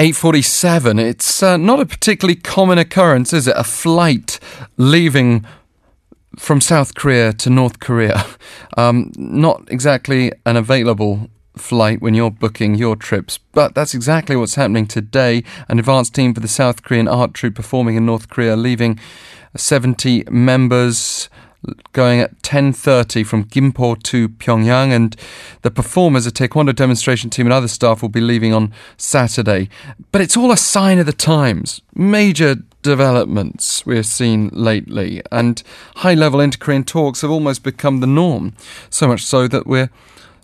847. It's uh, not a particularly common occurrence, is it? A flight leaving from South Korea to North Korea. Um, not exactly an available flight when you're booking your trips, but that's exactly what's happening today. An advanced team for the South Korean art troupe performing in North Korea, leaving 70 members going at 10.30 from Gimpo to Pyongyang and the performers, a taekwondo demonstration team and other staff will be leaving on Saturday. But it's all a sign of the times. Major developments we've seen lately and high-level inter-Korean talks have almost become the norm. So much so that we're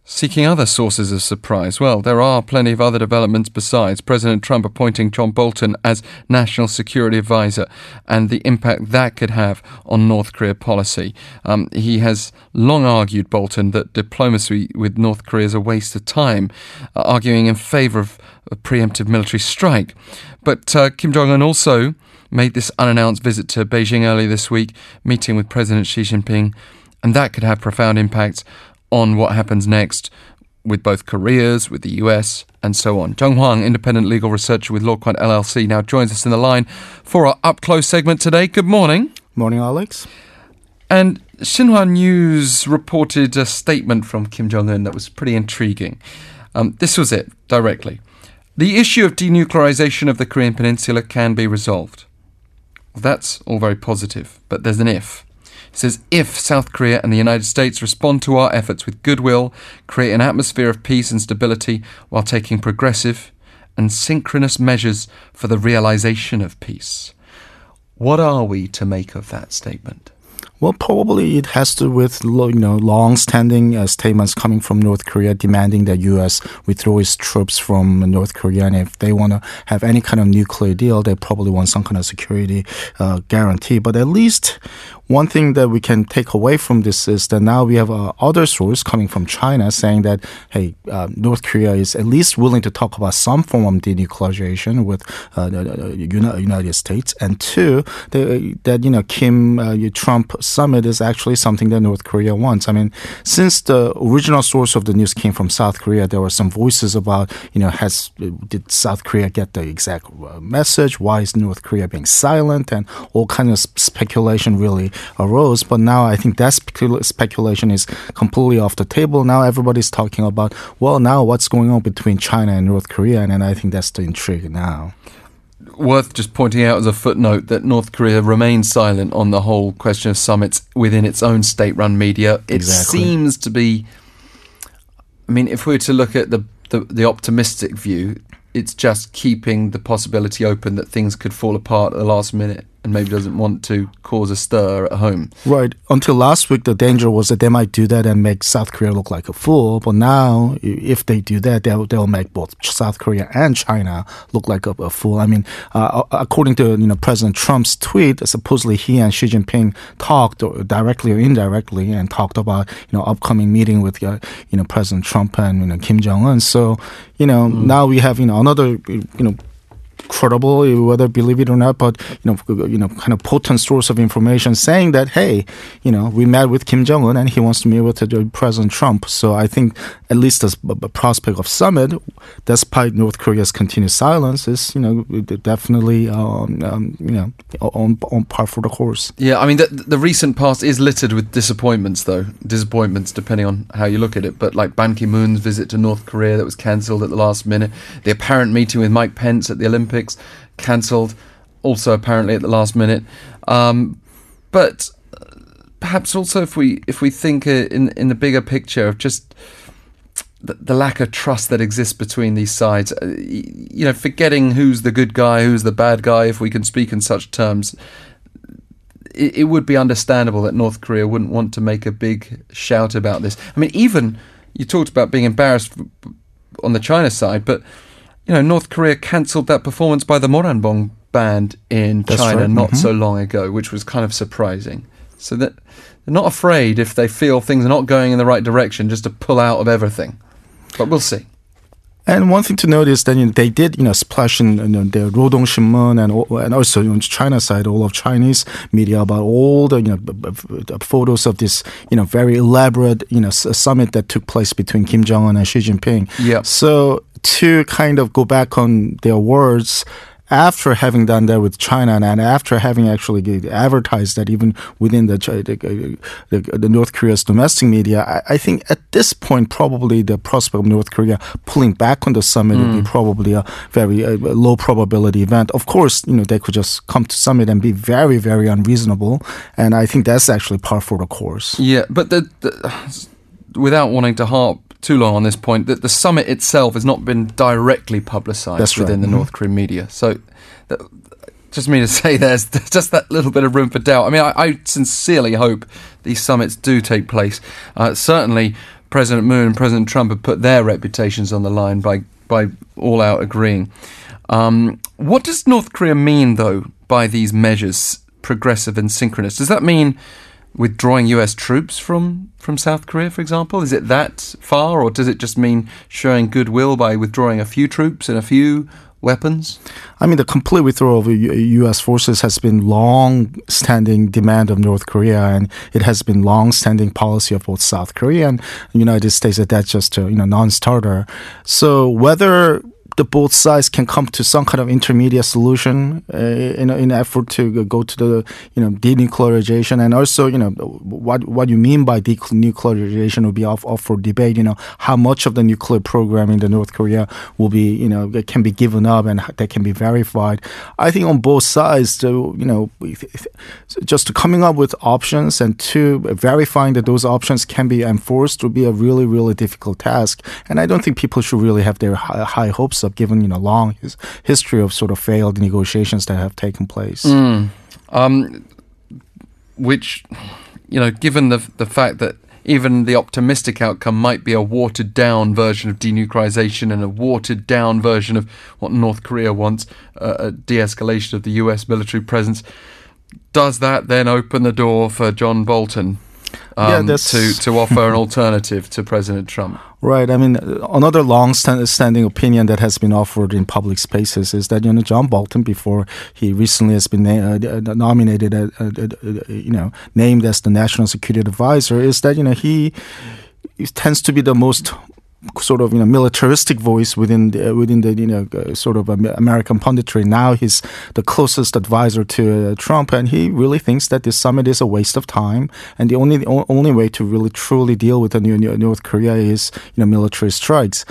seeking other sources of surprise. Well, there are plenty of other developments besides President Trump appointing John Bolton as National Security Advisor and the impact that could have on North Korea policy. Um, he has long argued, Bolton, that diplomacy with North Korea is a waste of time, uh, arguing in favor of a preemptive military strike. But uh, Kim Jong un also made this unannounced visit to Beijing earlier this week, meeting with President Xi Jinping, and that could have profound impacts on what happens next with both Koreas, with the US, and so on. Joung Hwang, independent legal researcher with LawQuant LLC, now joins us in the line for our up close segment today. Good morning. Morning, Alex. And Xinhua News reported a statement from Kim Jong un that was pretty intriguing. Um, this was it, directly. The issue of denuclearization of the Korean Peninsula can be resolved. Well, that's all very positive, but there's an if. It says if South Korea and the United States respond to our efforts with goodwill, create an atmosphere of peace and stability while taking progressive and synchronous measures for the realization of peace. What are we to make of that statement? Well, probably it has to do with you know long-standing uh, statements coming from North Korea demanding that U.S. withdraw its troops from North Korea, and if they want to have any kind of nuclear deal, they probably want some kind of security uh, guarantee. But at least one thing that we can take away from this is that now we have uh, other source coming from China saying that hey, uh, North Korea is at least willing to talk about some form of denuclearization with uh, the United States, and two, the, that you know Kim uh, Trump summit is actually something that North Korea wants. I mean, since the original source of the news came from South Korea, there were some voices about you know has did South Korea get the exact uh, message? Why is North Korea being silent? And all kind of speculation really arose. But now I think that speculation is completely off the table. Now everybody's talking about, well, now what's going on between China and North Korea? And, and I think that's the intrigue now worth just pointing out as a footnote that North Korea remains silent on the whole question of summits within its own state run media. It exactly. seems to be. I mean, if we were to look at the, the, the optimistic view, it's just keeping the possibility open that things could fall apart at the last minute and maybe doesn't want to cause a stir at home. Right. Until last week, the danger was that they might do that and make South Korea look like a fool. But now, if they do that, they'll, they'll make both South Korea and China look like a, a fool. I mean, uh, according to you know President Trump's tweet, supposedly he and Xi Jinping talked directly or indirectly and talked about you know upcoming meeting with uh, you know President Trump and you know Kim Jong Un. So you know mm. now we have you know another you know credible, whether believe it or not, but you know, you know, kind of potent source of information saying that hey, you know, we met with Kim Jong Un and he wants to meet with President Trump. So I think at least the prospect of summit, despite North Korea's continued silence, is you know definitely um, um, you know on on par for the course. Yeah, I mean the, the recent past is littered with disappointments, though disappointments depending on how you look at it. But like Ban Ki Moon's visit to North Korea that was cancelled at the last minute, the apparent meeting with Mike Pence at the Olympics Olympics cancelled, also apparently at the last minute. Um, but perhaps also if we if we think uh, in in the bigger picture of just the, the lack of trust that exists between these sides, uh, you know, forgetting who's the good guy, who's the bad guy, if we can speak in such terms. It, it would be understandable that North Korea wouldn't want to make a big shout about this. I mean, even you talked about being embarrassed on the China side, but you know, North Korea cancelled that performance by the Moranbong band in That's China right. not mm-hmm. so long ago, which was kind of surprising. So that they're not afraid if they feel things are not going in the right direction just to pull out of everything. But we'll see. And one thing to note is that you know, they did, you know, splash in you know, the Rodong Shinmun and and also on China side, all of Chinese media about all the you know photos of this you know very elaborate you know summit that took place between Kim Jong Un and Xi Jinping. Yeah. So to kind of go back on their words after having done that with China and after having actually advertised that even within the the, the North Korea's domestic media, I, I, think at this point probably the prospect of North Korea pulling back on the summit mm. would be mm. probably a very a low probability event. Of course, you know they could just come to summit and be very very unreasonable, and I think that's actually par for the course. Yeah, but the, the without wanting to harp too long on this point that the summit itself has not been directly publicised within right. the mm-hmm. North Korean media. So, that, just me to say, there's just that little bit of room for doubt. I mean, I, I sincerely hope these summits do take place. Uh, certainly, President Moon and President Trump have put their reputations on the line by by all out agreeing. Um, what does North Korea mean, though, by these measures, progressive and synchronous? Does that mean withdrawing US troops from, from South Korea, for example? Is it that far, or does it just mean showing goodwill by withdrawing a few troops and a few weapons? I mean, the complete withdrawal of U.S. forces has been long-standing demand of North Korea, and it has been long-standing policy of both South Korea and the United States that that's just a you know non-starter. So whether the both sides can come to some kind of intermediate solution uh, in in effort to go to the you know denuclearization and also you know what what you mean by denuclearization will be off, off for debate. You know how much of the nuclear program in the North Korea will be you know can be given up and that can be verified. I think on both sides, you know, just coming up with options and to verifying that those options can be enforced will be a really really difficult task. And I don't think people should really have their high, high hopes up, given you know long his history of sort of failed negotiations that have taken place. Mm. Um, which, you know, given the the fact that even the optimistic outcome might be a watered down version of denuclearization and a watered down version of what North Korea wants, uh, a de escalation of the US military presence. Does that then open the door for John Bolton um, yeah, to, to offer an alternative to President Trump? Right. I mean, another long-standing opinion that has been offered in public spaces is that you know John Bolton, before he recently has been uh, uh nominated, uh, uh, uh, you know, named as the national security advisor, is that you know he, he tends to be the most sort of you know militaristic voice within the, within the you know uh, sort of American punditry. Now he's the closest advisor to uh, Trump, and he really thinks that this summit is a waste of time. And the only the only way to really truly deal with the North Korea is you know military strikes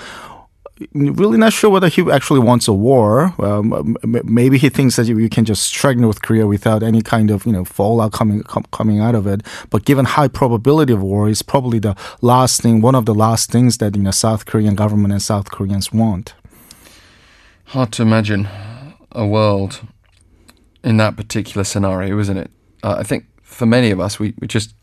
really not sure whether he actually wants a war. Um, maybe he thinks that you can just strike North Korea without any kind of you know fallout coming com- coming out of it. But given high probability of war, is probably the last thing, one of the last things that you know South Korean government and South Koreans want. Hard to imagine a world in that particular scenario, isn't it? Uh, I think for many of us, we, we just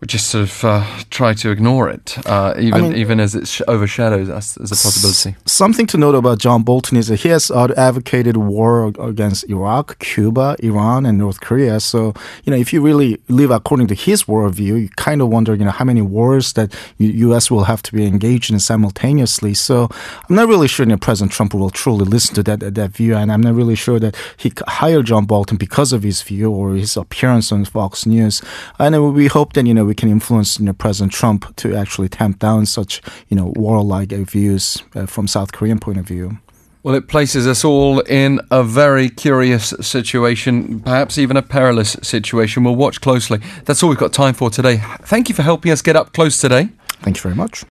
we just sort of uh, try to ignore it, uh, even I mean, even as it sh- overshadows us as a possibility. S- something to note about John Bolton is that he has advocated war against Iraq, Cuba, Iran, and North Korea. So you know, if you really live according to his worldview, you kind of wonder, you know, how many wars that U.S. will have to be engaged in simultaneously. So I'm not really sure that President Trump will truly listen to that that view, and I'm not really sure that he hired John Bolton because of his view or his appearance on Fox News. And we hope that you know we can influence you know, President Trump to actually tamp down such you know warlike views uh, from South Korean point of view. Well, it places us all in a very curious situation, perhaps even a perilous situation. We'll watch closely. That's all we've got time for today. Thank you for helping us get up close today. Thank you very much.